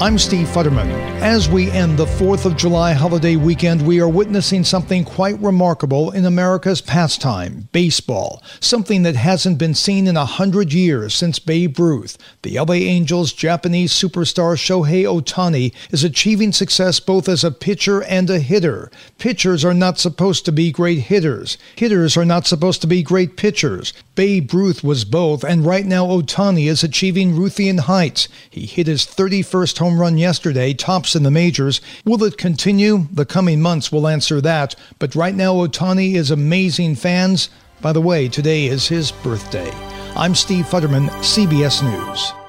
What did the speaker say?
I'm Steve Futterman. As we end the 4th of July holiday weekend, we are witnessing something quite remarkable in America's pastime baseball. Something that hasn't been seen in a hundred years since Babe Ruth. The LA Angels Japanese superstar Shohei Ohtani is achieving success both as a pitcher and a hitter. Pitchers are not supposed to be great hitters, hitters are not supposed to be great pitchers. Babe Ruth was both, and right now Ohtani is achieving Ruthian heights. He hit his 31st home home run yesterday, tops in the majors. Will it continue? The coming months will answer that. But right now, Ohtani is amazing fans. By the way, today is his birthday. I'm Steve Futterman, CBS News.